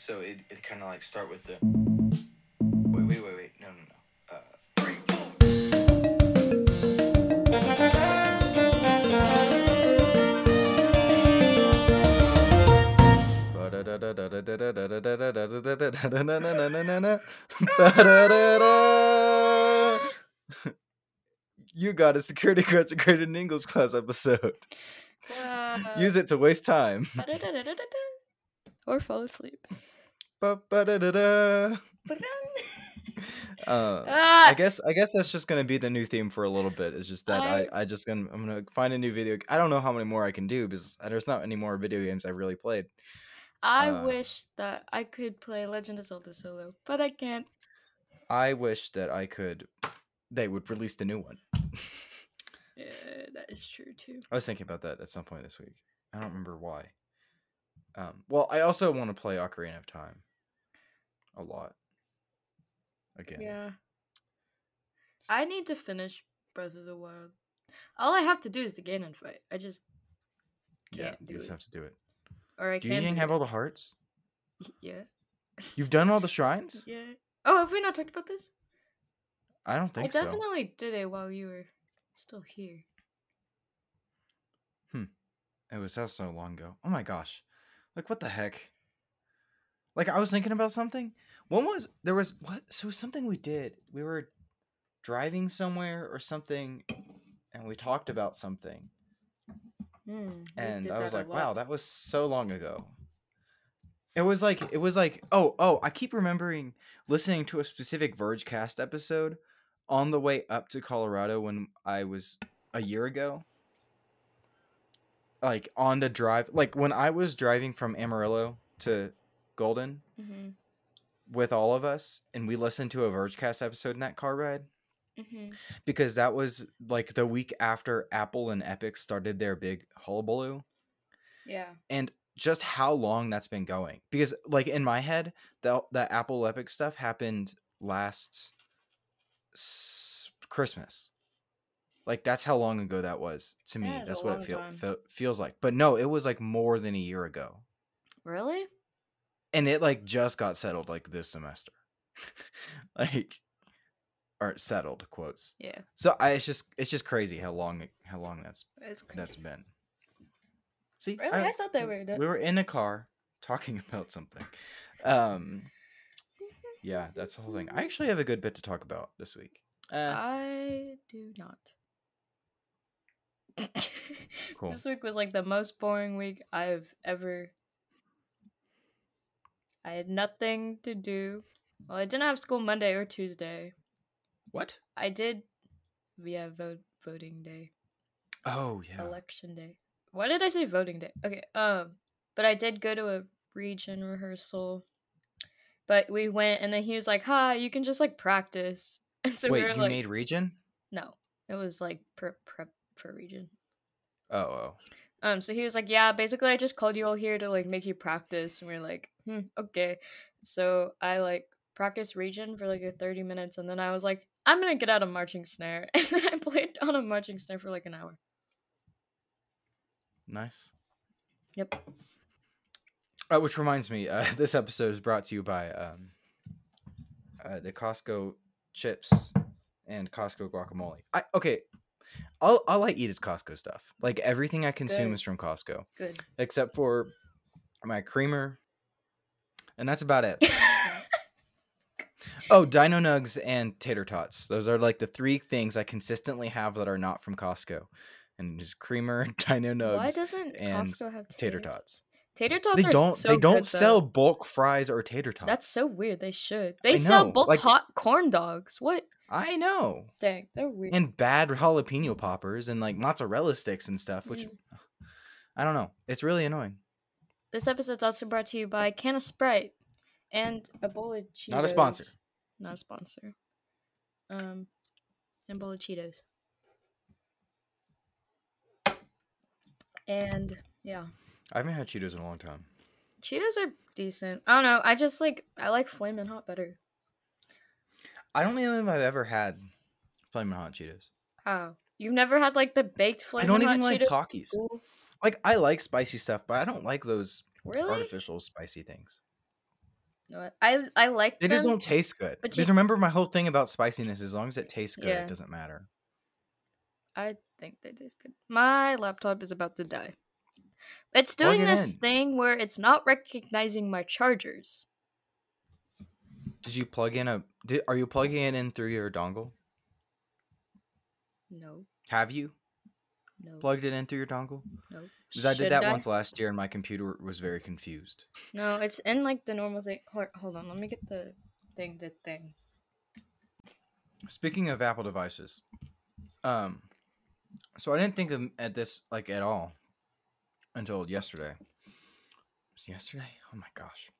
So it it kind of like start with the. Wait wait wait wait no no no. Uh, You got a security guard graded in English class episode. Use it to waste time. or fall asleep. Ba-ba-da-da-da. Uh, Ah, I guess I guess that's just gonna be the new theme for a little bit. It's just that I, I- I just gonna I'm gonna find a new video. I don't know how many more I can do because there's not any more video games I've really played. I uh, wish that I could play Legend of Zelda solo, but I can't. I wish that I could. They would release the new one. Yeah, that is true too. I was thinking about that at some point this week. I don't remember why. Um, well, I also want to play Ocarina of Time a lot. Again. Yeah. I need to finish Breath of the Wild. All I have to do is the Ganon fight. I just can't do it. you just it. have to do it. or I Do you can't even do have all the hearts? Yeah. You've done all the shrines? Yeah. Oh, have we not talked about this? I don't I think so. definitely did it while you were still here. Hmm. It was that so long ago. Oh my gosh. Like what the heck? Like I was thinking about something. When was there was what so was something we did. We were driving somewhere or something and we talked about something. We And I was like, wow, that was so long ago. It was like it was like oh oh I keep remembering listening to a specific Vergecast episode on the way up to Colorado when I was a year ago. Like on the drive, like when I was driving from Amarillo to Golden Mhm, with all of us, and we listened to a Vergecast episode in that car ride mhm. because that was like the week after Apple and Epic started their big hullabaloo. Yeah. and just how long that's been going because like in my head the the apple epic stuff happened last s- christmas. Like that's how long ago that was to me. is that's what it feel, feel, feels like. But no it was like more than a year ago. Really? And it like just got settled like this semester like or settled quotes Yeah. so i it's just it's just crazy how long how long that's that's been see Really? I was- thought they were done. we were in a car talking about something um yeah that's the whole thing i actually have a good bit to talk about this week uh, I do not. Cool. This week was like the most boring week I've ever. I had nothing to do. Well, I didn't have school Monday or Tuesday. what I did via vote voting day, oh yeah election day. Why did I say voting day? Okay, um, but I did go to a region rehearsal. But we went, and then he was like, "Hi, you can just like practice." And so wait we were you like, made region "No, it was like prep prep for region." oh oh Um, so he was like, "Yeah, basically, I just called you all here to like make you practice." And we are like, "Hmm, okay." So I like practice region for like a thirty minutes, and then I was like, "I'm gonna get out a marching snare," and then I played on a marching snare for like an hour. nice Yep. uh, which reminds me uh, this episode is brought to you by um uh, the costco chips and costco guacamole i okay all, all i eat is costco stuff like everything i consume Good. is from costco Good. except for my creamer, and that's about it. oh, Dino Nugs and tater tots. Those are like the three things I consistently have that are not from Costco, and just creamer, Dino Nugs, Why doesn't and Costco have tater taters? tots. Tater tots They are don't. so they don't good, sell though. bulk fries or tater tots. That's so weird. They should. They sell bulk like- hot corn dogs. What? I know. Dang, they're weird. And bad jalapeno poppers and like mozzarella sticks and stuff, which Mm. I don't know. It's really annoying. This episode's also brought to you by Can of Sprite and a bowl of Cheetos. Not a sponsor. Not a sponsor. Um, and a bowl of Cheetos. And yeah, I haven't had Cheetos in a long time. Cheetos are decent. I don't know. I just like I like Flamin' Hot better. I don't even know if I've ever had Flamin' Hot Cheetos. How? You've never had like the baked Flamin' Hot Cheetos? I don't even like Cheetos? Takis. Ooh, Like I like spicy stuff, but I don't like those Really? artificial spicy things. What? I I like They them. just don't taste good. but Because you- remember my whole thing about spiciness, as long as it tastes good, Yeah. it doesn't matter. I think they taste good. My laptop is about to die. It's doing this in. thing where it's not recognizing my chargers. Did you plug in a did, are you plugging it in through your dongle? No, Have you no, plugged it in through your dongle? no. Because I did that once last year and my computer was very confused. No, it's in like the normal thing. Hold, hold on, let me get the thing. The thing. Speaking of Apple devices, um, so I didn't think of at this like at all until yesterday. Was yesterday? Oh my gosh!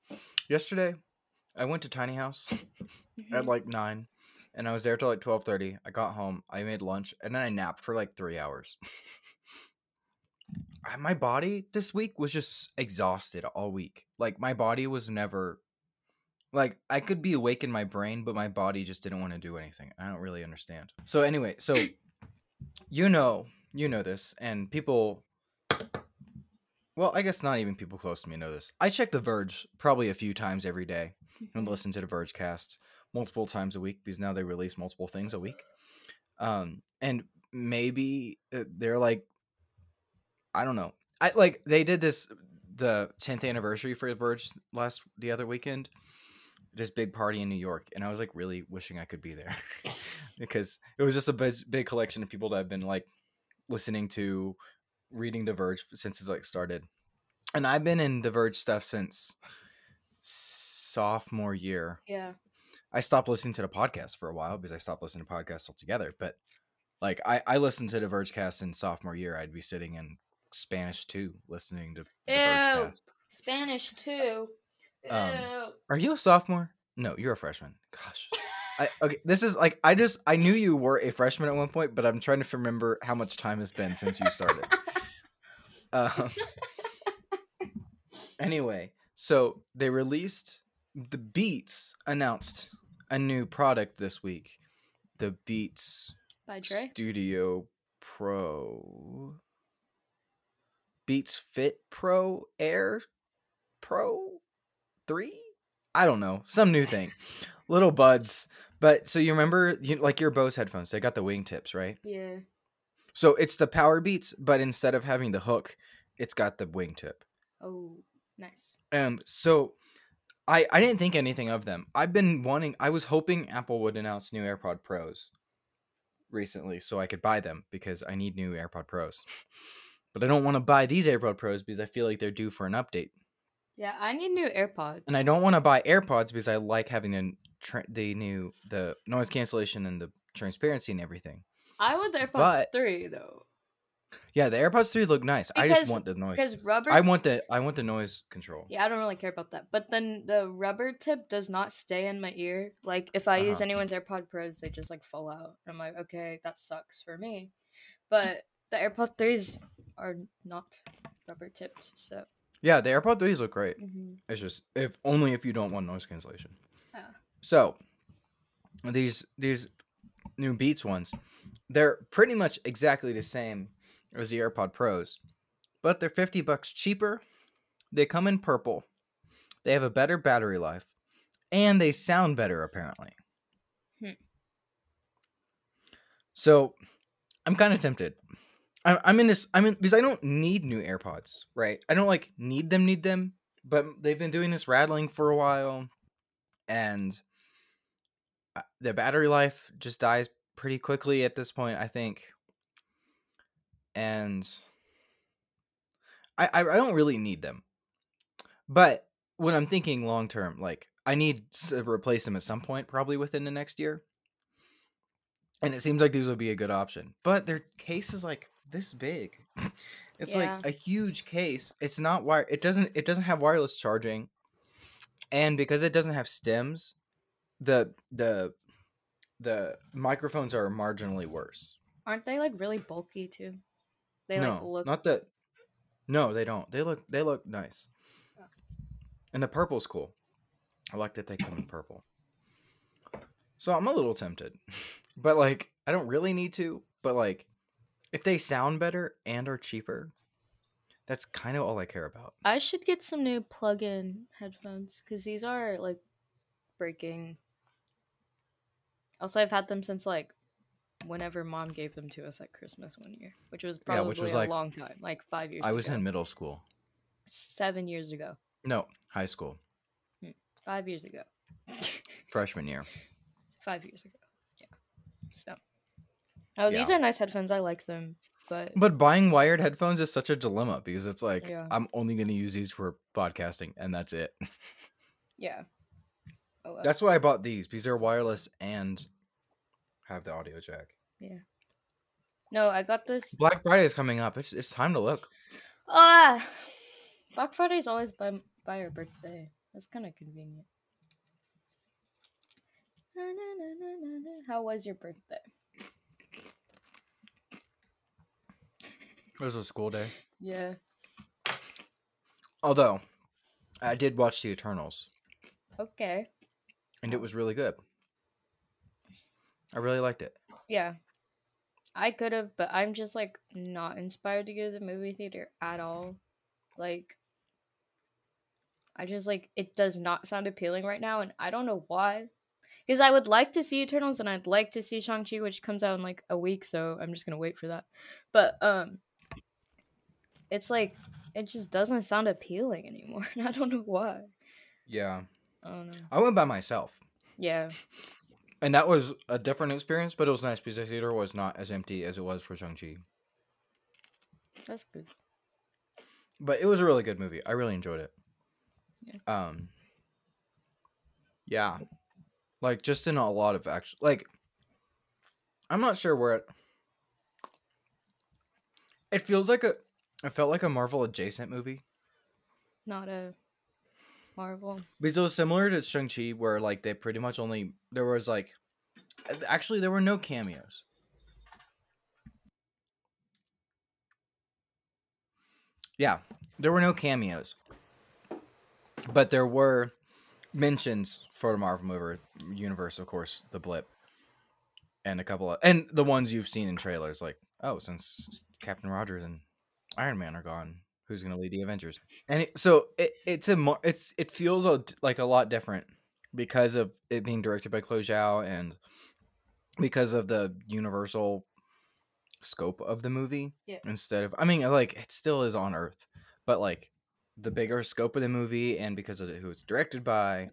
Yesterday, I went to Tiny House at Mhm. like nine, and I was there till like twelve thirty. I got home, I made lunch, and then I napped for like three hours. My body this week was just exhausted all week. Like my body was never like I could be awake in my brain, but my body just didn't want to do anything. I don't really understand. So anyway, so you know, you know this, and people. Well, I guess not even people close to me know this. I check The Verge probably a few times every day and Mhm. listen to the Verge cast multiple times a week because now they release multiple things a week. Um, and maybe uh, they're like, I don't know. I like they did this the 10th anniversary for Verge last the other weekend. This big party in New York, and I was like really wishing I could be there because it was just a big, big collection of people that have been like listening to, reading The Verge since it's like started, and I've been in The Verge stuff since sophomore year. Yeah. I stopped listening to the podcast for a while because I stopped listening to podcasts altogether. But like I, I listened to the Vergecast in sophomore year. I'd be sitting in Spanish two, listening to Ew. Spanish two. Um, Are you a sophomore? No, you're a freshman. Gosh. I, okay, this is like I just I knew you were a freshman at one point, but I'm trying to remember how much time has been since you started. um, anyway, so they released the Beats announced a new product this week. The Beats By Dre. Studio Pro. Beats Fit Pro Air Pro 3? I don't know. Some new thing. Little buds. But so you remember you like your Bose headphones, they got the wingtips, right? Yeah. So it's the Power Beats, but instead of having the hook, it's got the wingtip. Oh, nice. Um, so I I didn't think anything of them. I've been wanting. I was hoping Apple would announce new AirPod Pros recently, so I could buy them because I need new AirPod Pros. But I don't want to buy these AirPod Pros because I feel like they're due for an update, Yeah, I need new AirPods. and I don't want to buy AirPods because I like having the tra- the new the noise cancellation and the transparency and everything. I want the AirPods But- three though, Yeah, the AirPods three look nice. I just want the noise. because rubber. I want the I want the noise control. Yeah, I don't really care about that. But then the rubber tip does not stay in my ear. Like if I use Uh-huh. anyone's AirPod Pros, they just like fall out. I'm like, okay, that sucks for me. But the AirPod threes are not rubber tipped, so Yeah, the AirPod threes look great. mhm. It's just if only if you don't want noise cancellation. Yeah. So these these new Beats ones, they're pretty much exactly the same as the AirPod Pros, but they're fifty bucks cheaper. They come in purple. They have a better battery life, and they sound better apparently. Hmm. So, I'm kind of tempted. I'm, I'm in this. I'm in because I don't need new AirPods, right? I don't like need them, need them, but they've been doing this rattling for a while, and uh, the battery life just dies pretty quickly at this point, I think. And I I, I don't really need them, but when I'm thinking long term, like I need to replace them at some point, probably within the next year. And it seems like these would be a good option, but their case is like this big. It's Yeah. like a huge case. It's not wire. It doesn't. It doesn't have wireless charging, and because it doesn't have stems, the the the microphones are marginally worse. aren't they like really bulky too? They no, like look. not that. No, they don't. They look. They look nice. Oh. And the purple's cool. I like that they come in purple. So I'm a little tempted, but like I don't really need to. But like, if they sound better and are cheaper, That's kind of all I care about. I should get some new plug-in headphones because these are like breaking. Also, I've had them since like whenever mom gave them to us at Christmas one year, which was Yeah, probably which was, a like- long time, like five years. Ago. I was ago. in middle school. seven years ago, No, high school, hmm, five years ago, freshman year. five years ago. Yeah. So. Oh, these are nice headphones. I like them, but But buying wired headphones is such a dilemma because it's like Yeah. I'm only going to use these for podcasting and that's it. yeah. Oh, well. That's why I bought these because they're wireless and have the audio jack. Yeah. No. I got this. Black Friday is coming up. It's it's time to look. Ah, Black Friday is always by by your birthday. That's kind of convenient. How was your birthday? It was a school day. Yeah. Although I did watch The Eternals Okay. and it was really good. I really liked it. Yeah. I could have, but I'm just like not inspired to go to the movie theater at all. Like, I just like it does not sound appealing right now, and I don't know why. Because I would like to see Eternals, and I'd like to see Shang Chi, which comes out in like a week, so I'm just gonna wait for that. But um, it's like it just doesn't sound appealing anymore, and I don't know why. Yeah. I don't know. I went by myself. Yeah, And that was a different experience, but it was nice because the theater was not as empty as it was for Shang-Chi. that's good. But it was a really good movie. I really enjoyed it. Yeah. Um Yeah. Like just in a lot of action like I'm not sure where it It feels like a it felt like a Marvel adjacent movie. Not a Marvel. Because it was similar to Shang-Chi where like they pretty much only there was like actually there were no cameos. Yeah, there were no cameos. But there were mentions for the Marvel movie universe, of course, the blip. And a couple of and the ones you've seen in trailers like, oh, since Captain Rogers and Iron Man are gone, who's going to lead the Avengers? And it, so it, it's a it's it feels a, like a lot different because of it being directed by Chloe Zhao and because of the universal scope of the movie Yeah. instead of I mean like it still is on Earth, but like the bigger scope of the movie and because of who it's directed by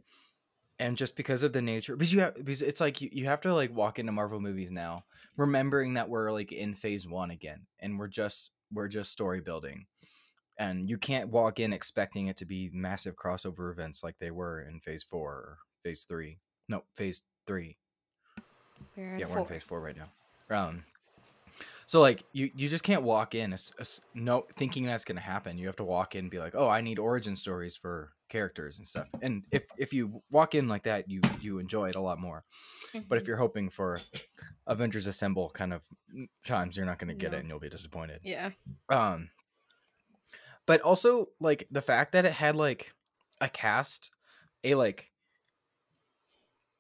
and just because of the nature because you have because it's like you, you have to like walk into Marvel movies now remembering that we're like in phase 1 again and we're just we're just story building and you can't walk in expecting it to be massive crossover events like they were in phase 4 or phase 3 no phase 3 We're yeah, we're in phase four right now. Um, so like you you just can't walk in as, as no thinking that's gonna happen. You have to walk in and be like, oh, I need origin stories for characters and stuff. And if if you walk in like that, you you enjoy it a lot more. But if Mhm. you're hoping for Avengers Assemble kind of times, you're not gonna get No. it and you'll be disappointed. yeah, Um, but also like the fact that it had like a cast, a like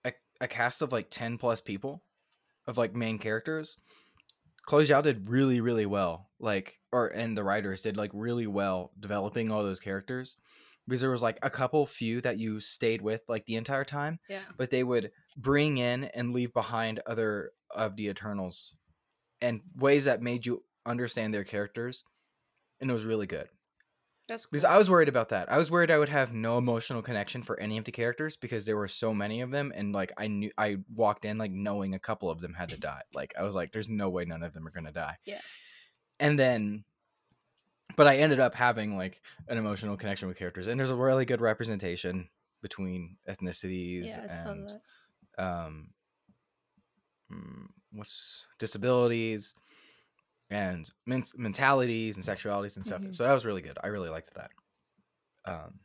a, a cast of like ten plus people, of like main characters. Chloe Zhao did really really well, like or and the writers did like really well developing all those characters, because there was like a couple few that you stayed with like the entire time, yeah, but they would bring in and leave behind other of the Eternals, and ways that made you understand their characters, and it was really good. that's Because. I was worried about that. I was worried I would have no emotional connection for any of the characters because there were so many of them, and like I knew I walked in like knowing a couple of them had to die. Like I was like, "There's no way none of them are gonna die." Yeah. And then, but I ended up having like an emotional connection with characters, and there's a really good representation between ethnicities yeah, and um, mm, what's disabilities and men- mentalities and sexualities and stuff. Mhm. So that was really good. I really liked that. Um,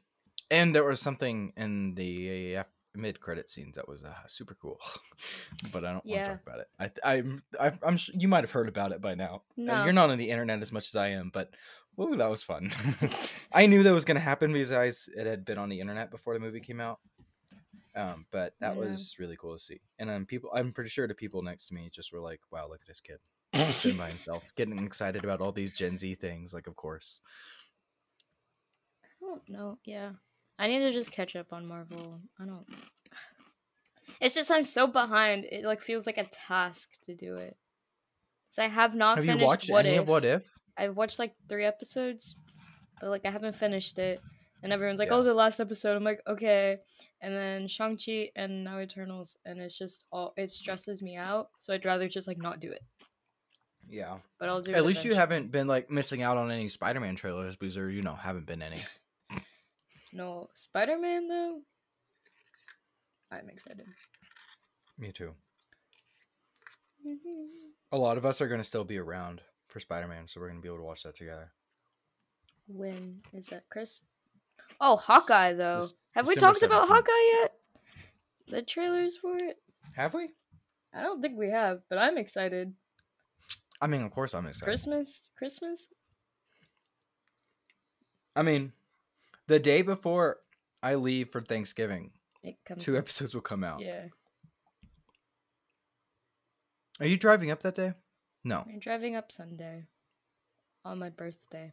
and there was something in the uh, mid credit scenes that was uh, super cool, but I don't want to talk about it. I, I'm, I, I'm, sh- you might have heard about it by now. Uh, No. You're not on the internet as much as I am, but ooh, that was fun. I knew that was going to happen because I, s- it had been on the internet before the movie came out. Um, but that I know. was really cool to see. And um, people, I'm pretty sure the people next to me just were like, "Wow, look at this kid sitting by himself, getting excited about all these Gen Z things." Like, of course, I don't know. Yeah, I need to just catch up on Marvel. I don't. It's just I'm so behind. It like feels like a task to do it. So I have not Have finished you watched What any If. of What If? I've watched like three episodes, but like I haven't finished it. And everyone's like, oh, Yeah. "Oh, the last episode." I'm like, "Okay." And then Shang Chi and now Eternals, and it's just all it stresses me out. So I'd rather just like not do it. Yeah. But I'll do it. At least you haven't been like missing out on any Spider-Man trailers because there, you know, haven't been any. No Spider Man though. I'm excited. Me too. Mm-hmm. A lot of us are gonna still be around for Spider-Man, so we're gonna be able to watch that together. When is that, Chris? Oh, Hawkeye though. this- Have we December talked about Hawkeye yet? The trailers for it? Have we? I don't think we have, but I'm excited. I mean, of course I'm excited. Christmas, Christmas. I mean, the day before I leave for Thanksgiving, It comes. two episodes will come out. Yeah, Are you driving up that day? No. I'm driving up Sunday, on my birthday.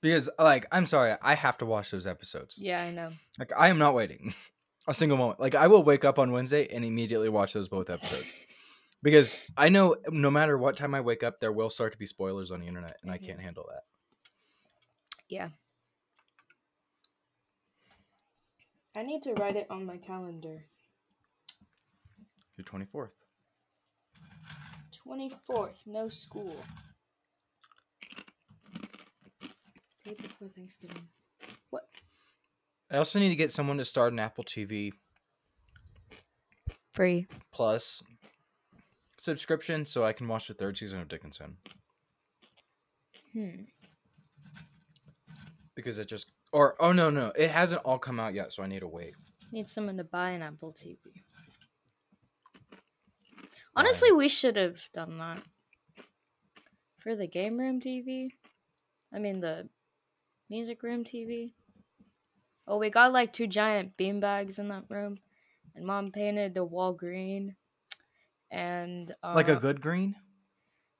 Because like, I'm sorry, I have to watch those episodes. Yeah, I know. Like I am not waiting a single moment. Like I will wake up on Wednesday and immediately watch those both episodes. because I know no matter what time I wake up, there will start to be spoilers on the internet, and I Mhm. can't handle that. Yeah. I need to write it on my calendar. The twenty fourth. 24th, no school. Day before Thanksgiving. What? I also need to get someone to start an Apple TV Free. Plus subscription so I can watch the third season of Dickinson Hmm. because it just or oh no no it hasn't all come out yet so I need to wait. Need someone to buy an Apple TV. Honestly, we should have done that. For the game room TV? I mean, the music room TV? Oh, we got like two giant beanbags in that room. And mom painted the wall green. And. Uh, like a good green.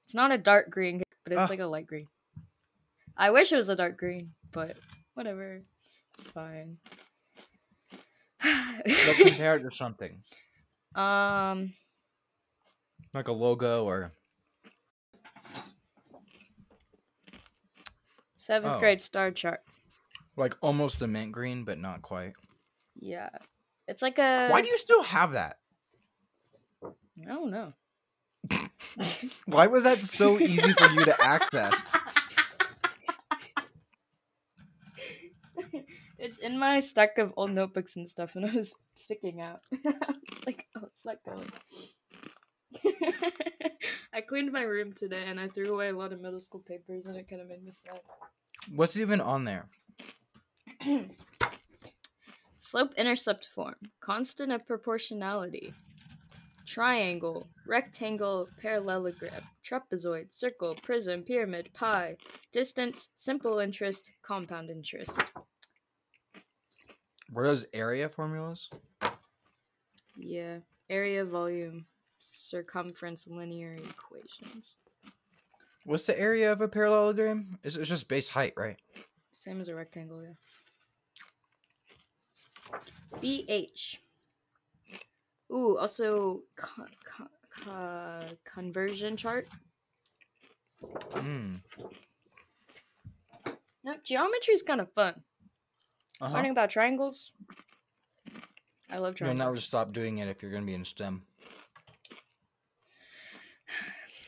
It's not a dark green, but it's Ah. like a light green. I wish it was a dark green, but whatever. It's fine. But compare it to something um. Like a logo or Seventh Oh. grade star chart. like almost the mint green but not quite. Yeah. It's like a. Why do you still have that? I don't know. Why was that so easy for you to access? it's in my stack of old notebooks and stuff, and it was sticking out. it's like, oh, it's not going. I cleaned my room today, and I threw away a lot of middle school papers, and it kind of made me sad. What's even on there? Slope intercept form, constant of proportionality, triangle, rectangle, parallelogram, trapezoid, circle, prism, pyramid, pi, distance, simple interest, compound interest. Were those area formulas? Yeah, area, volume, circumference, linear equations. What's the area of a parallelogram? It's, it's just base height, right? Same as a rectangle, yeah. BH. Ooh, also con- con- con- conversion chart. Mm. No, geometry is kind of fun. Uh-huh. Learning about triangles. I love triangles. You'll never stop doing it if you're going to be in STEM.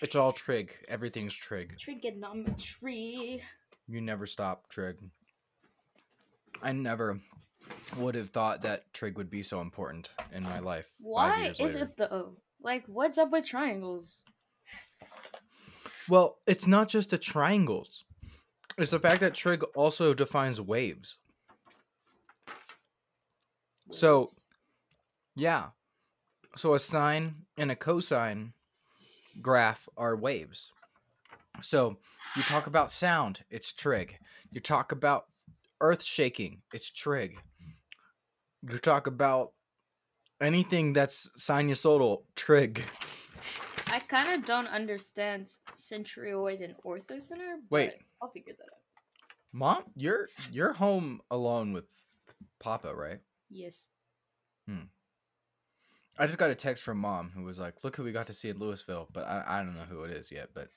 It's all trig. Everything's trig. Trigonometry. You never stop trig. I never would have thought that trig would be so important in my life. Why is later. it though? Like, what's up with triangles? Well, it's not just the triangles. It's the fact that trig also defines waves. So- Yeah. So a sine and a cosine graph are waves. So you talk about sound, it's trig. You talk about earth shaking, it's trig. You talk about anything that's sinusoidal, trig. I kind of don't understand centroid and orthocenter. Wait. I'll figure that out. Mom, you're you're home alone with Papa, right? Yes. Hmm. I just got a text from mom who was like, "Look who we got to see in Louisville," but I, I don't know who it is yet. But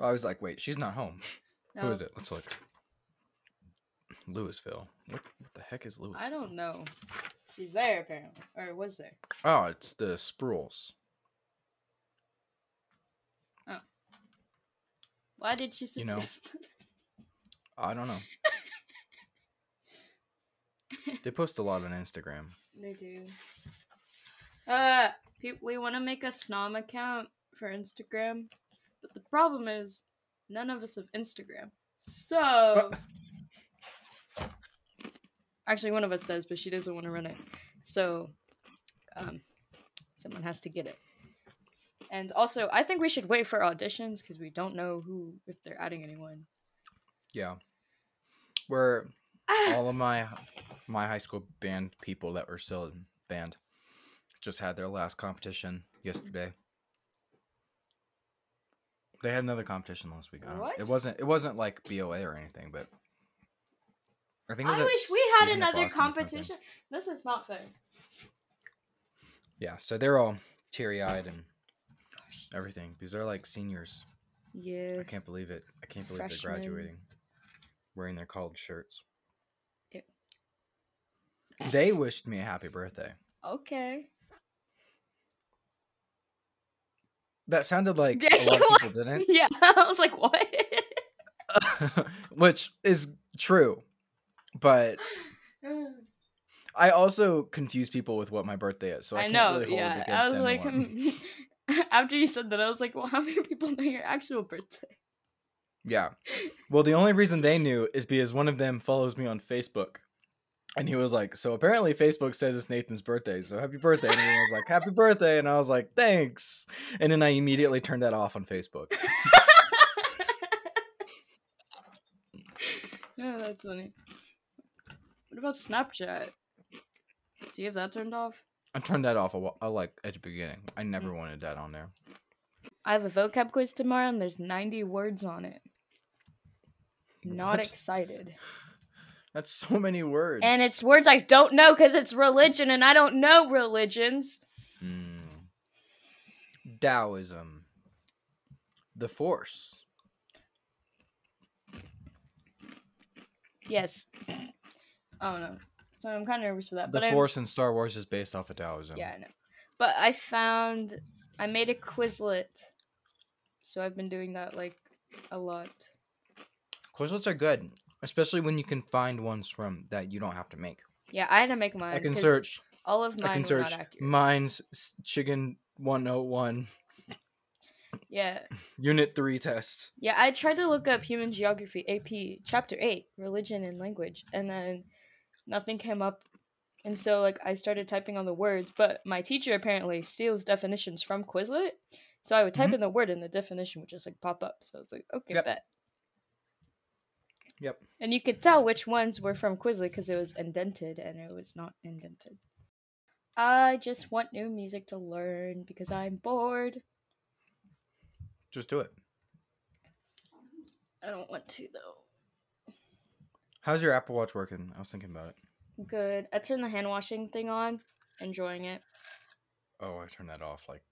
I was like, "Wait, she's not home. Who is oh. it? Let's look." Louisville. What, what the heck is Louisville? I don't know. She's there apparently, or was there? Oh, it's the Spruels. Oh, why did she? You know. I don't know. They post a lot on Instagram. They do. Uh, pe- we want to make a Snom account for Instagram, but the problem is none of us have Instagram. So, actually, one of us does, but she doesn't want to run it. So, um, someone has to get it. And also, I think we should wait for auditions because we don't know who if they're adding anyone. Yeah. Where Ah, all of my my high school band people that were still in band just had their last competition yesterday. They had another competition last week. What? It wasn't it wasn't like BOA or anything, but I think it was I wish we had another Austin or something. competition. This is not fair. Yeah, so they're all teary eyed and everything because they're like seniors. Yeah. I can't believe it. I can't believe Freshmen. they're graduating wearing their college shirts. Ew. They wished me a happy birthday. Okay. That sounded like Yeah, a lot of people didn't. Yeah, I was like, what? Which is true. But I also confuse people with what my birthday is. So I, I can't know. really hold yeah, I was like, hmm, after you said that, I was like, well, how many people know your actual birthday? Yeah. Well, the only reason they knew is because one of them follows me on Facebook. And he was like, So apparently Facebook says it's Nathan's birthday. So happy birthday. And everyone was like, Happy birthday. And I was like, Thanks. And then I immediately turned that off on Facebook. yeah, that's funny. What about Snapchat? Do you have that turned off? I turned that off a while, uh, like at the beginning. I never Mm. wanted that on there. I have a vocab quiz tomorrow, and there's 90 words on it. Not What? excited. That's so many words. And it's words I don't know because it's religion, and I don't know religions. Hmm. Taoism. The Force. Yes. I don't know. So I'm kind of nervous for that. The but I'm- Force in Star Wars is based off of Taoism. Yeah, I know. But I found I made a Quizlet, so I've been doing that like a lot. Quizlets are good, especially when you can find ones from that you don't have to make. Yeah, I had to make mine. I can search. all of mine I can search mine's chicken 101 yeah, unit 3 test. yeah. I tried to look up human geography AP chapter eight, religion and language, and then nothing came up. And so like I started typing on the words, but my teacher apparently steals definitions from Quizlet. So I would type Mhm. in the word and the definition would just like pop up. So I was like, okay, Yep. bet. Yep. And you could tell which ones were from Quizlet because it was indented and it was not indented. I just want new music to learn because I'm bored. Just do it. I don't want to though. How's your Apple Watch working? I was thinking about it. Good. I turned the hand washing thing on, enjoying it. Oh, I turned that off like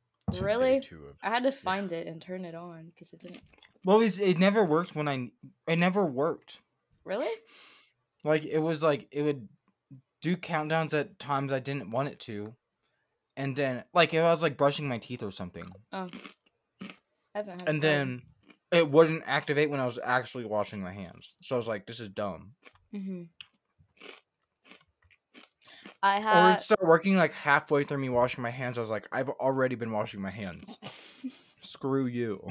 Really? I had to find it and turn it on because it didn't. Well, it's, it never worked when I it never worked. Really? Like it was like it would do countdowns at times I didn't want it to. And then like if I was like brushing my teeth or something. Oh. I haven't had. And then it wouldn't activate when I was actually washing my hands. So I was like, this is dumb. hmm I or had. it started working like halfway through me washing my hands. I was like, I've already been washing my hands. Screw you.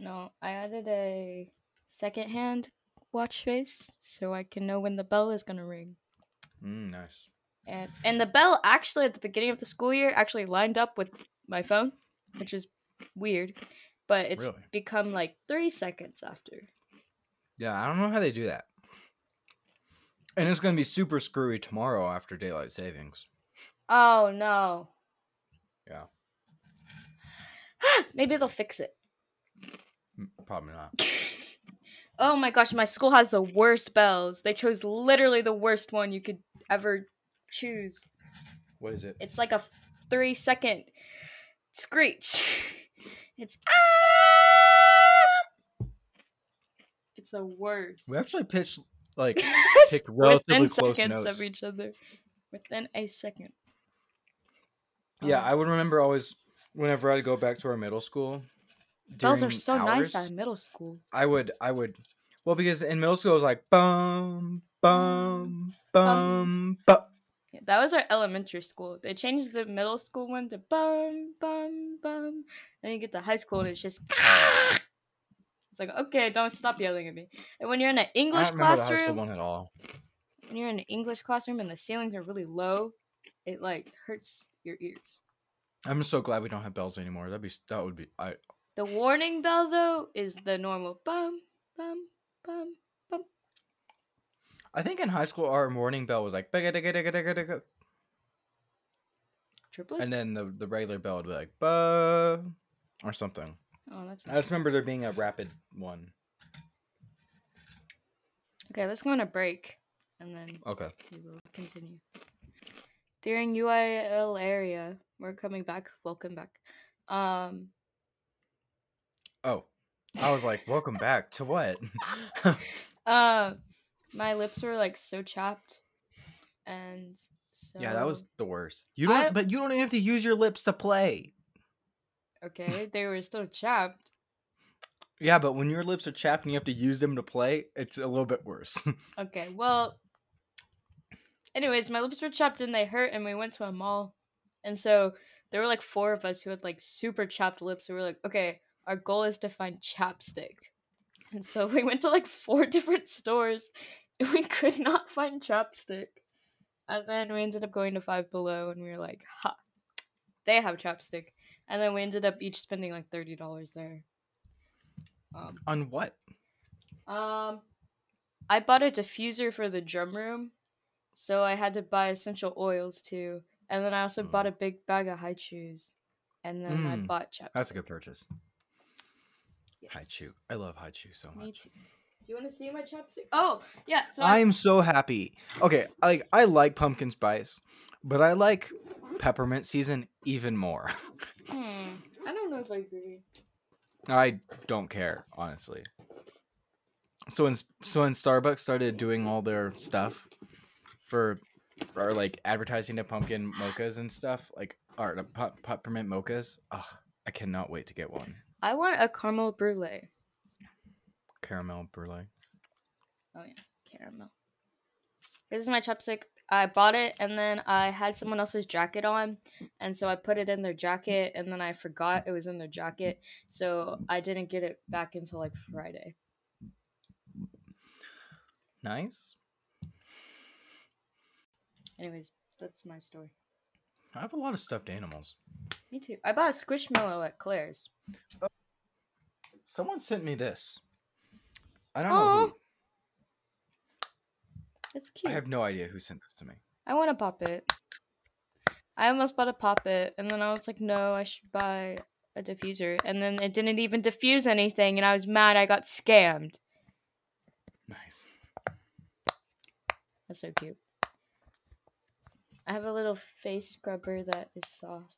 no, I added a second hand watch face so I can know when the bell is gonna ring. Mm, nice. and and the bell actually at the beginning of the school year actually lined up with my phone, which is weird, but it's Really? become like three seconds after. Yeah, I don't know how they do that. And it's gonna be super screwy tomorrow after daylight savings. Oh no. Yeah. Maybe they'll fix it. Probably not. Oh my gosh, my school has the worst bells. They chose literally the worst one you could ever choose. What is it? It's like a three second screech. It's ah! It's the worst. We actually pitched like picked relatively within close seconds notes. of each other. Within a second. Yeah, Um, I would remember always whenever I go back to our middle school. bells are so nice hours, at middle school. I would I would well because in middle school it was like bum bum bum bum. Yeah, that was our elementary school. They changed the middle school one to bum bum bum. Then you get to high school and it's just It's like, okay, don't stop yelling at me. And when you're in an English classroom, one at all. when you're in an English classroom and the ceilings are really low, it like hurts your ears. I'm so glad we don't have bells anymore. That'd be that would be I The warning bell though is the normal bum bum bum bum. I think in high school our morning bell was like Triplets? and then the the regular bell would be like ba or something. Oh, that's I just remember there being a rapid one. okay. Let's go on a break, and then Okay. we will continue. During UIL area, we're coming back. Welcome back. Um, Oh, I was like, welcome back to what? uh, my lips were like so chapped, and so yeah, that was the worst. You don't, I- but you don't even have to use your lips to play. Okay. They were still chapped. Yeah, but when your lips are chapped and you have to use them to play, it's a little bit worse. Okay, well. Anyways, my lips were chapped and they hurt, and we went to a mall, and so there were like four of us who had like super chapped lips. So we were like, okay, our goal is to find chapstick, and so we went to like four different stores, and we could not find chapstick, and then we ended up going to Five Below, and we were like, ha, they have chapstick, and then we ended up each spending like thirty dollars there. Um, On what? um, I bought a diffuser for the drum room, so I had to buy essential oils too. And then I also bought a big bag of Hi-Chews, and then I Mm, bought chapstick. That's a good purchase. Yes. Hi-Chew. I love Hi-Chew so much. Me too. Do you want to see my chapstick? Oh, yeah. So I'm so happy. Okay, like I like pumpkin spice, but I like peppermint season even more. I, hmm, I don't know if I agree. I don't care, honestly. So when so when Starbucks started doing all their stuff for or like advertising the pumpkin mochas and stuff, like or the peppermint mochas, oh, I cannot wait to get one. I want a caramel brulee. Caramel brulee. Oh yeah, caramel. This is my chapstick. I bought it and then I had someone else's jacket on, and so I put it in their jacket, and then I forgot it was in their jacket, so I didn't get it back until like Friday. Nice. Anyways, that's my story. I have a lot of stuffed animals. Me too. I bought a squishmallow at Claire's. Someone sent me this. I don't know Aw, who. It's cute. I have no idea who sent this to me. I want to pop it. I almost bought a pop it, and then I was like, no, I should buy a diffuser, and then it didn't even diffuse anything, and I was mad. I got scammed. Nice. That's so cute. I have a little face scrubber that is soft.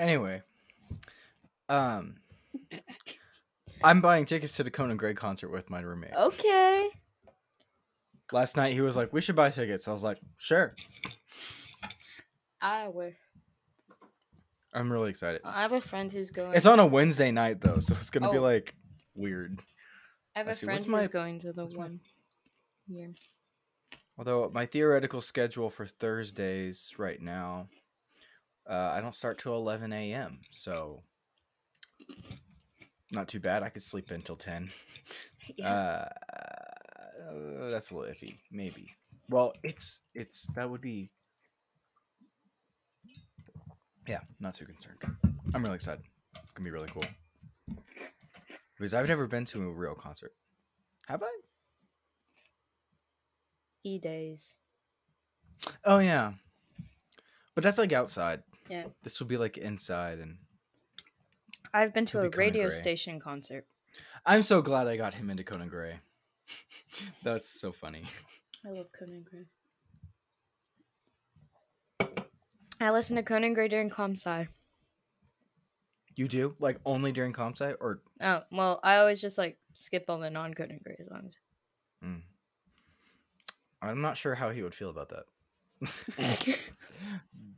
Anyway, um, I'm buying tickets to the Conan Gray concert with my roommate. Okay. Last night he was like, "We should buy tickets." I was like, "Sure." I will. I'm really excited. I have a friend who's going. It's on a Wednesday night though, so it's gonna be Oh. like weird. I have a friend who's my- going to the what's my- one. Here. Although my theoretical schedule for Thursdays right now, uh, I don't start till 11 a.m. So not too bad. I could sleep until 10. Yeah. Uh, uh, that's a little iffy. Maybe. Well, it's it's that would be. Yeah, not too concerned. I'm really excited. It's gonna be really cool. Because I've never been to a real concert. Have I? E days. Oh yeah, but that's like outside. Yeah. This will be like inside, and I've been to a be radio Gray. station concert. I'm so glad I got him into Conan Gray. that's so funny. I love Conan Gray. I listen to Conan Gray during comp sci. You do like only during comp sci or Oh well, I always just like skip all the non Conan Gray songs. Mm. I'm not sure how he would feel about that.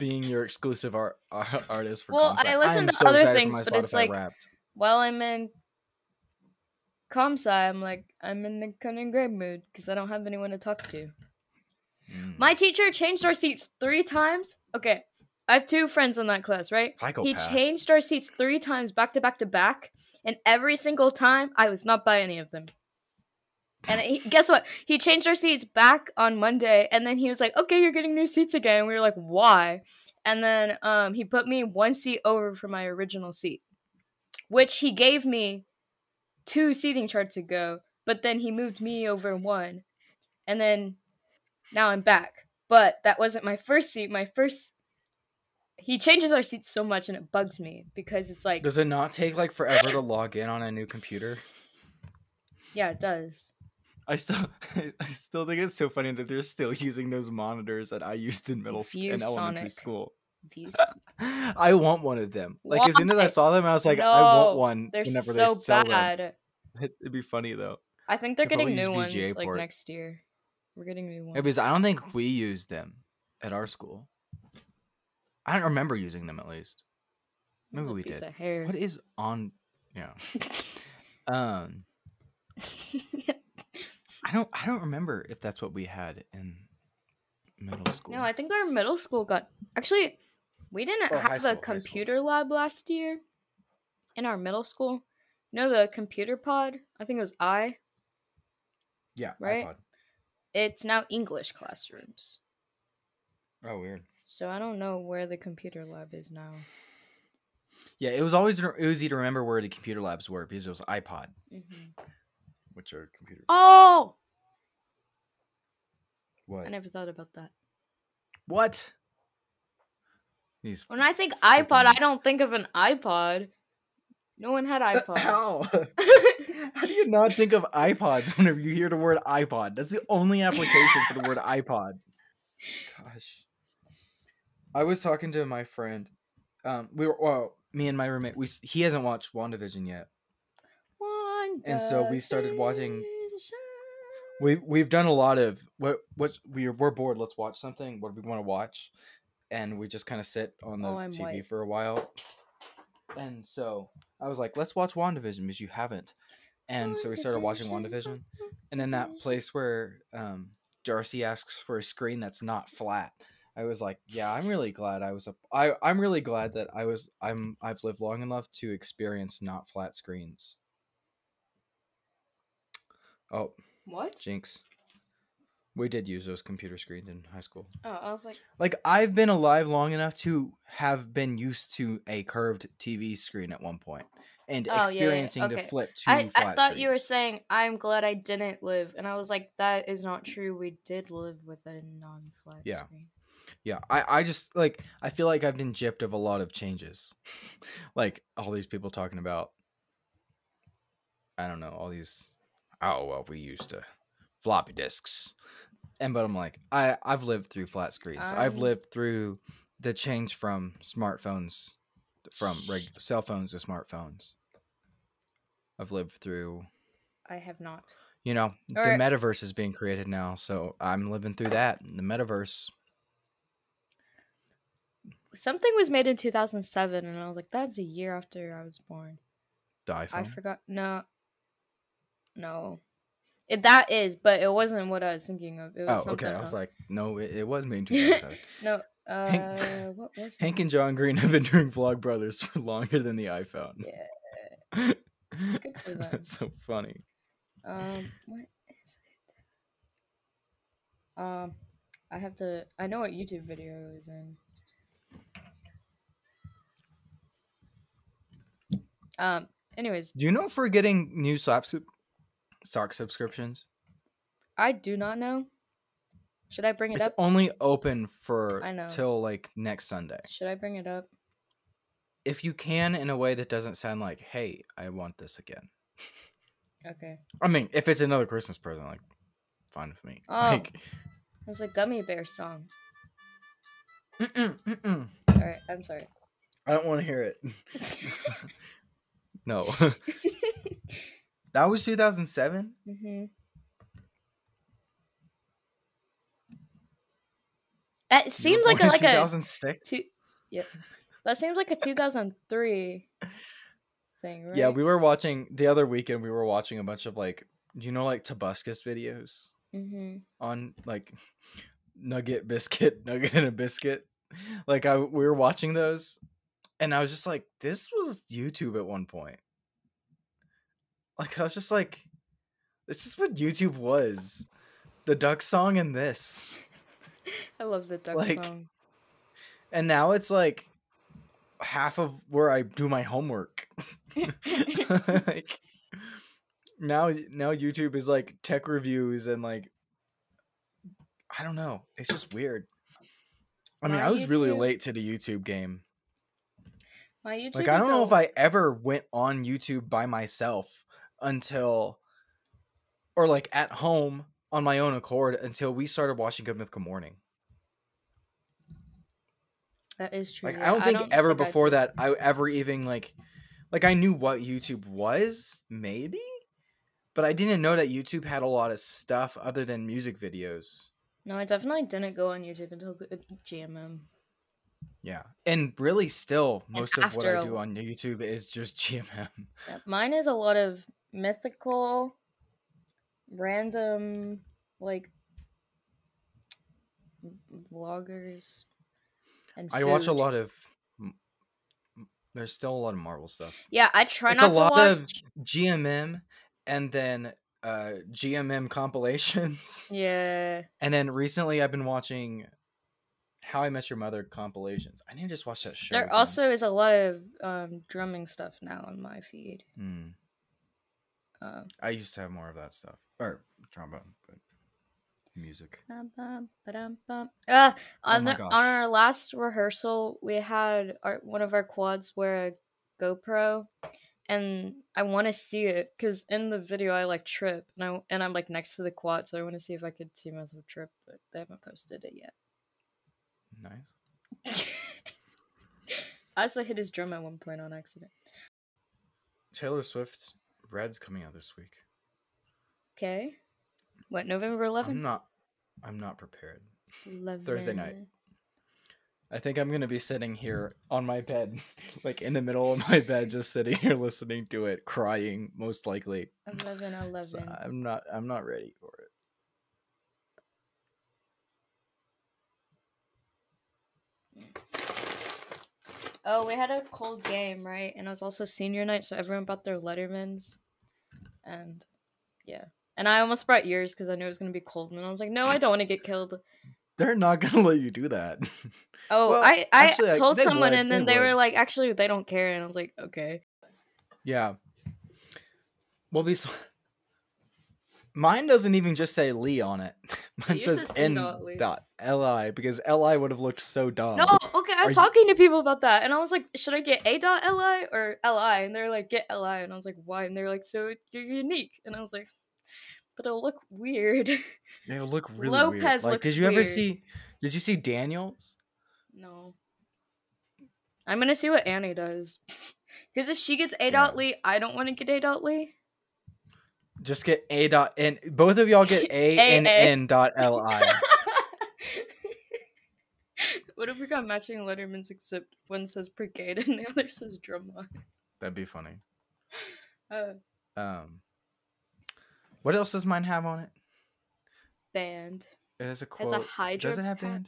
Being your exclusive art, ar- artist for Well, Comp I listen am to so other things, my but it's like- Wrapped. While I'm in comp sci, I'm like I'm in the Conan Gray mood because I don't have anyone to talk to. Mm. My teacher changed our seats three times. Okay, I have two friends in that class, right? He changed our seats three times back to back to back, and every single time I was not by any of them. And he, guess what? He changed our seats back on Monday, and then he was like, "Okay, you're getting new seats again." And we were like, "Why?" And then um, he put me one seat over from my original seat, which he gave me two seating charts ago. But then he moved me over one, and then now I'm back. But that wasn't my first seat. My first he changes our seats so much and it bugs me because it's like Does it not take like forever to log in on a new computer? yeah it does I still, I still think it's so funny that they're still using those monitors that I used in middle school, and elementary school. I want one of them. Like as soon as I saw them, I was like, I want one. they're whenever so they sell them. It'd be funny though. i think they're They probably getting new ones like next year we're getting new ones Yeah, because I don't think we used them at our school. I don't remember using them at least. Maybe we did. What is on? Yeah. Um, I don't. I don't remember if that's what we had in middle school. no i think our middle school got actually we didn't Or have school, a computer lab last year in our middle school you know the computer pod i think it was i yeah. right? iPod. it's now english classrooms Oh, weird. so i don't know where the computer lab is now Yeah, it was always easy to remember where the computer labs were because it was iPod, hmm which are computers. oh what? i never thought about that What? These. When I think iPod, I don't think of an iPod. No one had iPods. How? How do you not think of iPods whenever you hear the word iPod? That's the only application for the word iPod. Gosh. I was talking to my friend. Um, we were well, me and my roommate. We he hasn't watched WandaVision yet. One And so we started watching-. We've we've done a lot of what what we we're bored. Let's watch something. What do we want to watch? And we just kind of sit on the Oh, I'm TV white. for a while. And so I was like, let's watch WandaVision because you haven't. And so we started watching WandaVision. And in that place where um, Darcy asks for a screen that's not flat, I was like, yeah, I'm really glad I was a I I'm really glad that I was I'm I've lived long enough to experience not flat screens. Oh, What? Jinx. We did use those computer screens in high school. Oh, I was like, Like I've been alive long enough to have been used to a curved TV screen at one point and Oh, yeah, yeah, experiencing okay. to flip to I, flat I thought screen. you were saying I'm glad I didn't live, and I was like, that is not true. We did live with a non-flat Yeah. screen. Yeah, I, I just like I feel like I've been gypped of a lot of changes. like all these people talking about I don't know, all these oh well we used to floppy disks. And but I'm like, I, I've lived through flat screens. I've I'm- lived through the change from smartphones from reg- cell phones to smartphones. I've lived through I have not. you know, the metaverse is being created now, so I'm living through that. The metaverse. Something was made in 2007, and I was like, that's a year after I was born. The iPhone. I forgot. No. No. It, that is, but it wasn't what I was thinking of. It was Oh, okay. something I was like, no, it, it was 2007. no. Uh, Hank- what was it? Hank and John Green have been doing Vlogbrothers for longer than the iPhone. Yeah. Good for them. That's so funny. Um, what is it? Um, I have to. I know what YouTube video is in. Um. Anyways, Do you know if we're getting new sock, sub- sock subscriptions? I do not know. Should I bring it It's up? It's only open for I know. till like next Sunday. Should I bring it up? If you can in a way that doesn't sound like, "Hey, I want this again." Okay. I mean, if it's another Christmas present, like, fine with me. Oh. Like, It's a gummy bear song. mm-mm, mm-mm. Alright, I'm sorry. I don't want to hear it. no, that was 2007. hmm That seems like a like a 2006. two. Yes, that seems like a 2003 thing, right? Yeah, we were watching the other weekend. We were watching a bunch of like, you know, like Tobuscus videos hmm on like nugget biscuit, nugget and a biscuit. Like I, we were watching those, and I was just like, this was YouTube at one point. Like I was just like, this is what YouTube was. The duck song and this. I love the duck Like, song. And now it's like half of where I do my homework. like now now YouTube is like tech reviews and like I don't know. It's just weird. I mean, My I was really late to the YouTube game. My YouTube. Like I don't know a- if I ever went on YouTube by myself until or like at home on my own accord until we started watching Good Mythical Morning. That is true. Like yeah. I don't think ever think before did. that I ever even like like I knew what YouTube was, maybe, but I didn't know that YouTube had a lot of stuff other than music videos. No, I definitely didn't go on YouTube until GMM. Uh, yeah. And really still most of what I do on YouTube is just GMM. Yeah, mine is a lot of mythical, random, like vloggers. And I watch a lot of there's still a lot of Marvel stuff. Yeah, I try It's not a to lot watch. of GMM and then uh GMM compilations. Yeah, And then recently I've been watching How I Met Your Mother compilations. I need to just watch that show. there again. also is a lot of um, drumming stuff now on my feed. Hmm. Uh, I used to have more of that stuff. Or trombone, but music. bum, bum, bum. Ah, on Oh the, on our last rehearsal, we had our one of our quads wear a GoPro, and I want to see it because in the video I like trip, and I and I'm like next to the quad, so I want to see if I could see myself trip, but they haven't posted it yet. Nice. I also hit his drum at one point on accident. Taylor Swift Red's coming out this week. Okay, what November 11th? I'm not I'm not prepared. 11th. Thursday night. I think I'm gonna be sitting here on my bed, like in the middle of my bed, just sitting here listening to it, crying, most likely. 11 11. So I'm not I'm not ready for it. Oh, we had a cold game, right? And it was also senior night, so everyone brought their Lettermans. And yeah. And I almost brought yours because I knew it was going to be cold. And I was like, no, I don't want to get killed. They're not gonna let you do that. Oh, Well, I, I actually, told they someone, would, and then they, were like, actually, they don't care. And I was like, okay. Yeah. Well, be. Mine doesn't even just say Lee on it. Mine yours says N dot Li because Li would have looked so dumb. No, okay, I are was you- talking to people about that. And I was like, should I get A dot Li or Li? And they're like, get Li. And I was like, why? And they're like, so you're unique. And I was like, but it'll look weird. It'll look really Lopez weird. Like, looks did you ever weird. see? Did you see Daniels? No. I'm gonna see what Annie does. Because if she gets A Yeah. dot Lee, I don't want to get A dot Lee. Just get A dot N. Both of y'all get A, A, and N dot Li. What if we got matching Lettermans except one says brigade and the other says drumline? That'd be funny. Uh, Um, what else does mine have on it? band. It has a It quote. has a Hydra does it have patch. band?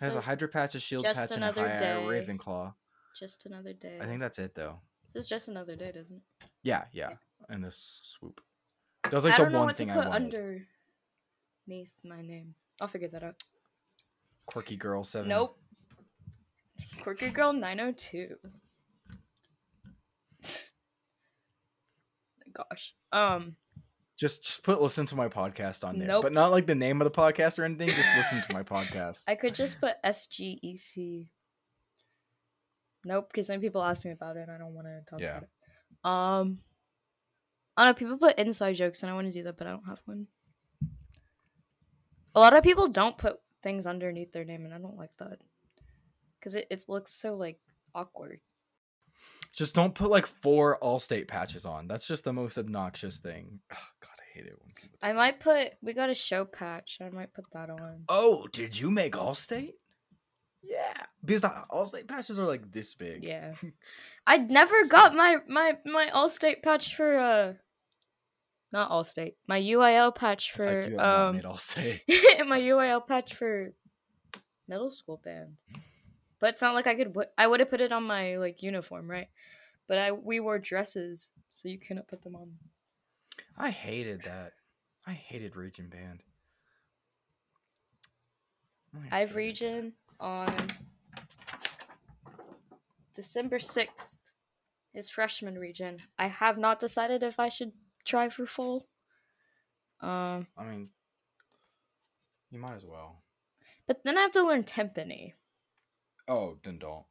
It has a Hydra patch, a shield "Just patch, and a another high day." Ravenclaw. Just another day. I think that's it though. This is just another day, doesn't it? Yeah, yeah. And this swoop. That was like I the don't know one what to thing put I wanted. underneath my name. I'll figure that out. Quirky girl seven. Nope. Quirky Girl 902. Gosh. Um Just just put listen to my podcast on there, Nope. but not like the name of the podcast or anything. Just listen to my podcast. I could just put SGEC. Nope, because then people ask me about it and I don't want to talk Yeah. about it. Um, I don't know. People put inside jokes and I want to do that, but I don't have one. A lot of people don't put things underneath their name, and I don't like that because it, it looks so like awkward. Just don't put like four Allstate patches on. That's just the most obnoxious thing. Ugh, God, I hate it when people. I might put. We got a show patch. I might put that on. Oh, did you make Allstate? Yeah, because the Allstate patches are like this big. Yeah, I never got my my my Allstate patch for uh, not Allstate. My UIL patch like for not um Allstate. my UIL patch for middle school band. But it's not like I could put I would have put it on my like uniform, right? But I we wore dresses, so you couldn't put them on. I hated that. I hated Region Band. I have region on December 6th is freshman region. I have not decided if I should try for full. Um. I mean, you might as well. but then I have to learn timpani. Oh, then don't.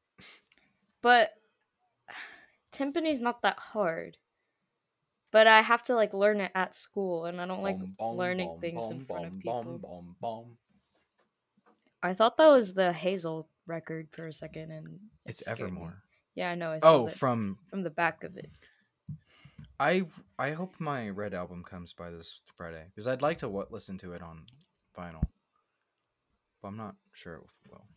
But timpani's not that hard. But I have to like learn it at school and I don't like Bum, bum, learning bum, things in bum, front of people. I thought that was the Hazel record for a second and it It's scared me. Evermore. Yeah, I know. I Oh, that from from the back of it. I I hope my Red album comes by this Friday because I'd like to w- listen to it on vinyl, but I'm not sure it will.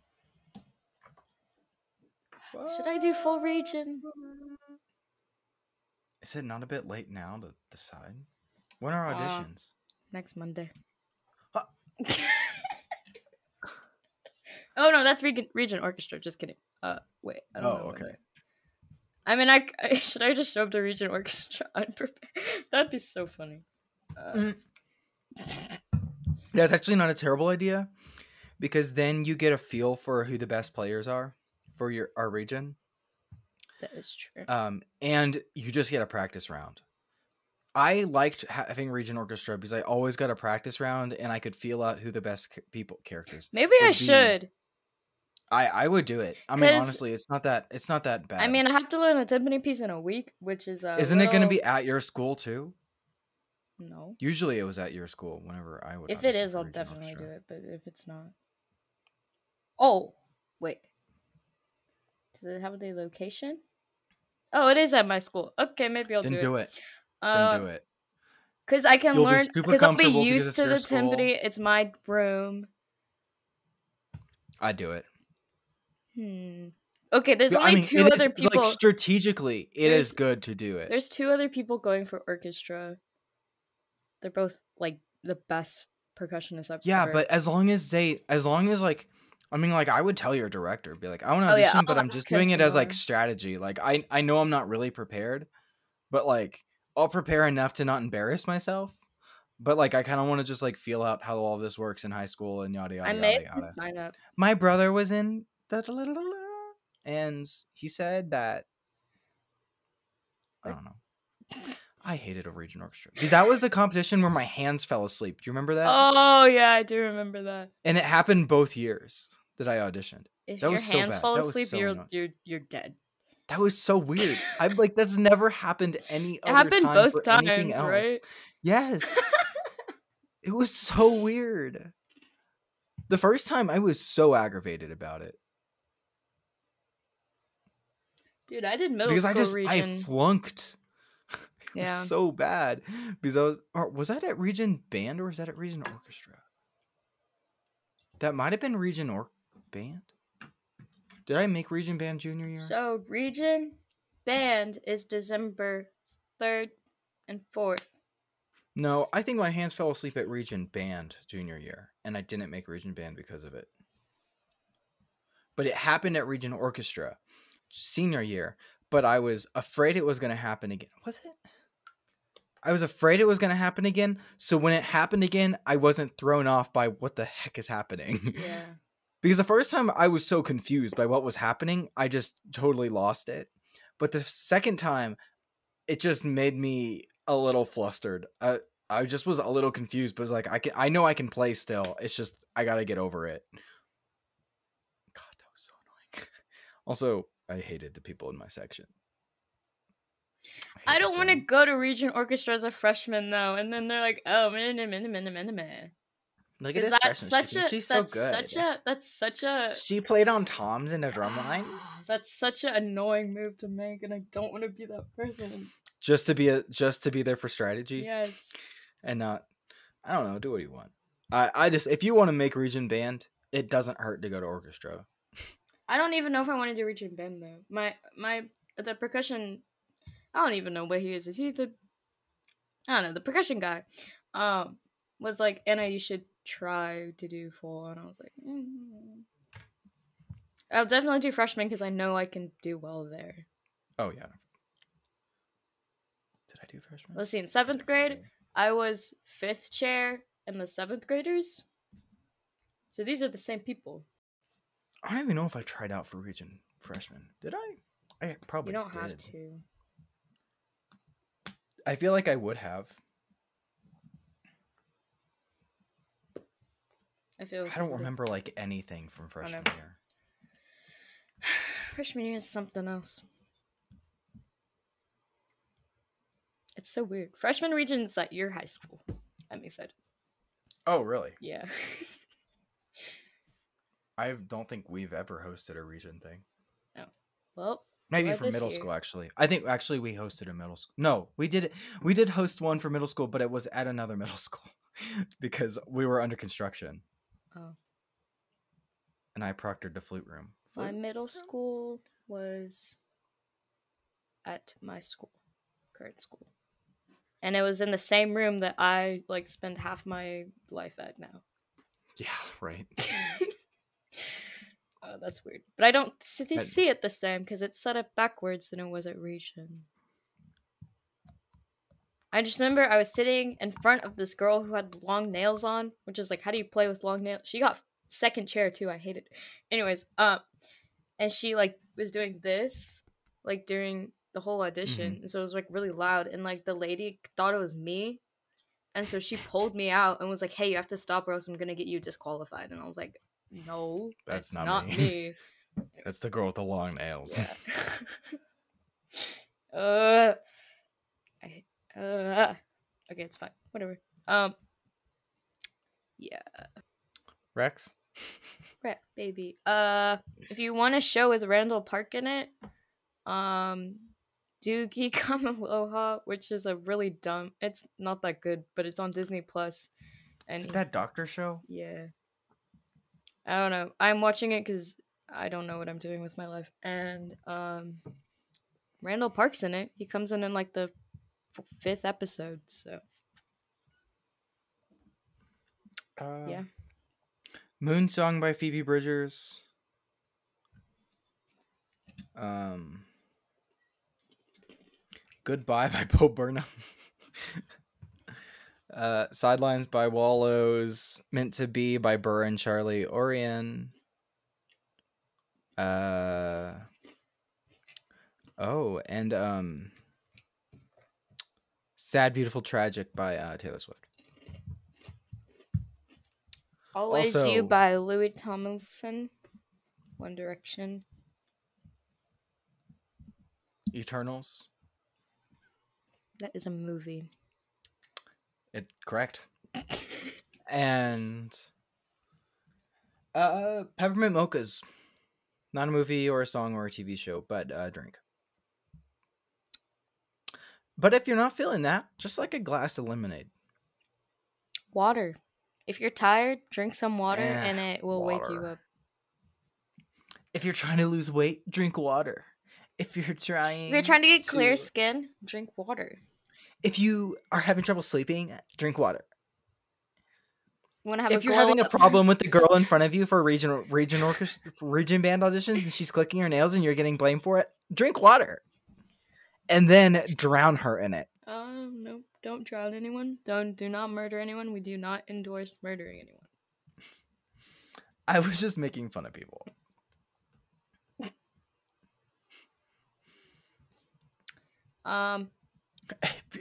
Should I do full region? Is it not a bit late now to decide? When are Uh, auditions? Next Monday. Huh. oh no, that's region, region orchestra. Just kidding. Uh, wait. I don't know oh, when okay. They- I mean, I, I should I just show up to region orchestra unprepared? That'd be so funny. Uh, Mm. That's actually not a terrible idea because then you get a feel for who the best players are for your our region. that is true. um, and you just get a practice round. I liked having region orchestra because I always got a practice round, and I could feel out who the best ca- people characters. Maybe I be- should. I I would do it. I mean, honestly, it's not that it's not that bad. I mean, I have to learn the timpani piece in a week, which is uh. isn't it going to be at your school too? No. Usually, it was at your school. Whenever I would. If it is, I'll definitely do it. But if it's not, oh wait, does it have the location? Oh, it is at my school. Okay, maybe I'll do do, it. it. Uh, Then do it. Cause I can You'll learn. Because I'll be used to the timpani. It's my room. I do it. Hmm. Okay, there's only I mean, two other is- people. Like strategically, it is There's- good to do it. There's two other people going for orchestra. They're both like the best percussionists I've Yeah, ever- but as long as they, as long as like, I mean, like I would tell your director, be like, I want to Oh, yeah, but I'll I'm just doing it as like strategy. Like I, I know I'm not really prepared, but like I'll prepare enough to not embarrass myself. But like I kind of want to just like feel out how all this works in high school and yada yada I yada yada. sign up. My brother was in and he said that I don't know. I hated a region orchestra because that was the competition where my hands fell asleep. Do you remember that? Oh yeah, I do remember that. and it happened both years that I auditioned. If That your was so hands bad. fall That asleep, so you're annoying. you're you're dead. That was so weird. I'm like, that's never happened any. Other. Time. It happened time both times, right? Yes, it was so weird. The first time, I was so aggravated about it Dude, I did middle because school I just region. I flunked. Yeah. so bad because I was. Was that at Region Band or was that at Region Orchestra? That might have been Region or Band. Did I make Region Band junior year? So region band is December third and fourth. No, I think my hands fell asleep at Region Band junior year, and I didn't make Region Band because of it. But it happened at Region Orchestra senior year, but I was afraid it was going to happen again. Was it? I was afraid it was going to happen again, so when it happened again, I wasn't thrown off by what the heck is happening. Yeah. because the first time I was so confused by what was happening, I just totally lost it. But the second time, it just made me a little flustered. Uh, I just was a little confused, but it was like I can I know I can play still. It's just I gotta get over it. God, that was so annoying. also, I hated the people in my section. I hated don't want to go to Region Orchestra as a freshman though, and then they're like, "Oh, meh, meh, meh, meh, meh, meh." Look at this freshman. such she a she's so good. such a that's such a She played on toms in a drum line that's such an annoying move to make, and I don't want to be that person. just to be a just to be there for strategy Yes, and not. I don't know. Do what you want. I I just if you want to make region band, it doesn't hurt to go to orchestra. I don't even know if I want to do Region Band though. My my the percussion, I don't even know what he is. Is he the? I don't know the percussion guy. Um, was like Anna, you should try to do full, and I was like, mm. I'll definitely do freshman because I know I can do well there. Oh yeah. Did I do freshman? Let's see. In seventh grade, I was fifth chair in the seventh graders. So these are the same people. I don't even know if I tried out for region freshman. Did I? I probably you don't did. have to. I feel like I would have. I feel. like I don't remember like anything from freshman know. year. Freshman year is something else. It's so weird. Freshman region's at your high school. Me said. Oh really? Yeah. I don't think we've ever hosted a region thing. No. Well, Maybe for middle year. school actually. I think actually we hosted a middle school. No, we did we did host one for middle school, but it was at another middle school because we were under construction. Oh. And I proctored the flute room. my Flute? middle school was at my school, current school. And it was in the same room that I like spend half my life at now. Yeah, right. oh, that's weird. But I don't see, see it the same because it's set up backwards than it was at Region. I just remember I was sitting in front of this girl who had long nails on, which is like, how do you play with long nails? She got second chair too. I hated. Anyways, um, and she like was doing this like during the whole audition, and so it was like really loud, and like the lady thought it was me, and so she pulled me out and was like, "Hey, you have to stop, or else I'm gonna get you disqualified." And I was like, "No, That's that's, not not, me." me." That's the girl with the long nails. Yeah. uh, I, uh, okay, it's fine. Whatever. Um. Yeah, Rex? Rex, baby. Uh, if you want a show with Randall Park in it, um, do Geek Aloha, which is a really dumb. It's not that good, but it's on Disney Plus. And Is that doctor show? Yeah. I don't know. I'm watching it because I don't know what I'm doing with my life. And um, Randall Park's in it. He comes in in like the f- fifth episode. So Uh, yeah. Moon Song by Phoebe Bridgers. Um, Goodbye by Bo Burnham. Uh, Sidelines by Wallows. Meant to Be by Burr and Charlie Orion. Uh, oh, and um, Sad, Beautiful, Tragic by uh, Taylor Swift. Always Also- You by Louis Tomlinson. One Direction. Eternals. That is a movie. It correct. and uh Peppermint Mocha's not a movie or a song or a TV show, but a drink. But if you're not feeling that, just like a glass of lemonade. Water. If you're tired, drink some water Eh, and it will wake you up. If you're trying to lose weight, drink water. If you're trying If you're trying to get clear skin, drink water. If you are having trouble sleeping, drink water. You want to have if a you're having a problem with the girl in front of you for region region orchestra region band auditions and she's clicking her nails and you're getting blamed for it, drink water. And then drown her in it. Um, no, don't drown anyone. Don't do not murder anyone. We do not endorse murdering anyone. I was just making fun of people. Um,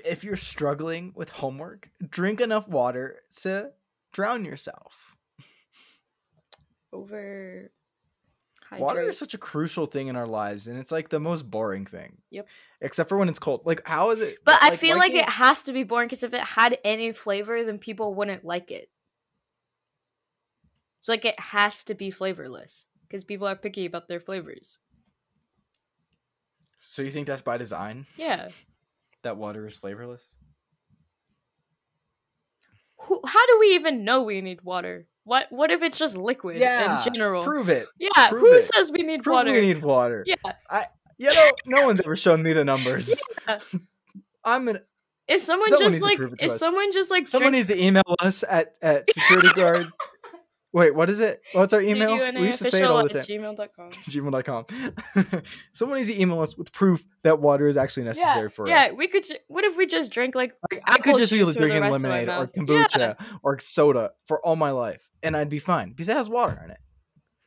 If- you're struggling with homework, drink enough water to drown yourself. Over. Water is such a crucial thing in our lives, and it's like the most boring thing. Yep. Except for when it's cold. Like, how is it? But I feel like it has to be boring because if it had any flavor, then people wouldn't like it. So like it has to be flavorless because people are picky about their flavors. So you think that's by design Yeah. That water is flavorless? Who, how do we even know we need water? What what if it's just liquid Yeah, in general? Prove it. yeah, prove who it. says we need Prove water? we need water. yeah. You know, no one's ever shown me the numbers. Yeah. I'm an If someone, Someone just like prove it to if us. someone just like someone drinks needs to email us at at security guards. Wait, what is it? What's our email? We used to say it all the time. gmail.com. gmail.com. Someone needs to email us with proof that water is actually necessary yeah, for yeah, us. Yeah, we could. Ju- what if we just drink like Like, I could just be juice for the drinking rest of my lemonade or kombucha Yeah. or soda for all my life, and I'd be fine because it has water in it.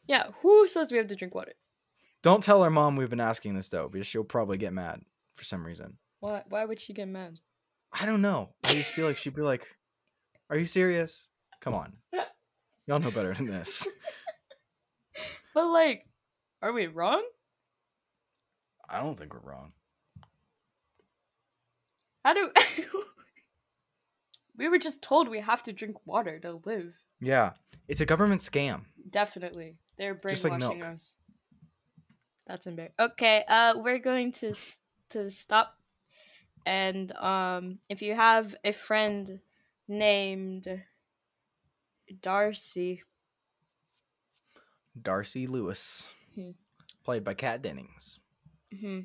Yeah, who says we have to drink water? Don't tell our mom we've been asking this though, because she'll probably get mad for some reason. Why? Why would she get mad? I don't know. I just feel like she'd be like, "Are you serious? Come on, y'all know better than this." But like, are we wrong? I don't think we're wrong. How do? we were just told we have to drink water to live. Yeah, it's a government scam. Definitely, they're like brainwashing milk. us. That's embarrassing. Okay, uh, we're going to s- to stop, and um, if you have a friend named Darcy, Darcy Lewis, Hmm. played by Kat Dennings. hmm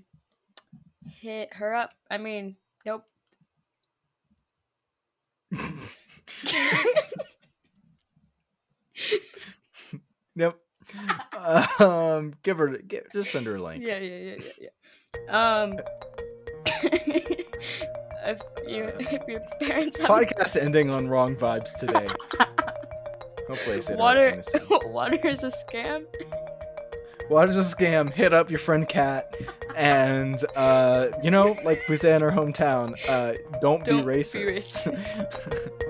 hit her up. I mean, nope. Yep. um, give her, give, just send her a link. Yeah, yeah, yeah, yeah, yeah. Um, if you Uh, if your parents have Podcast ending on wrong vibes today. Hopefully, I said water, water is a scam. Water's a scam. Hit up your friend Kat, and uh, you know, like we say in our hometown, uh, don't, Don't be be racist.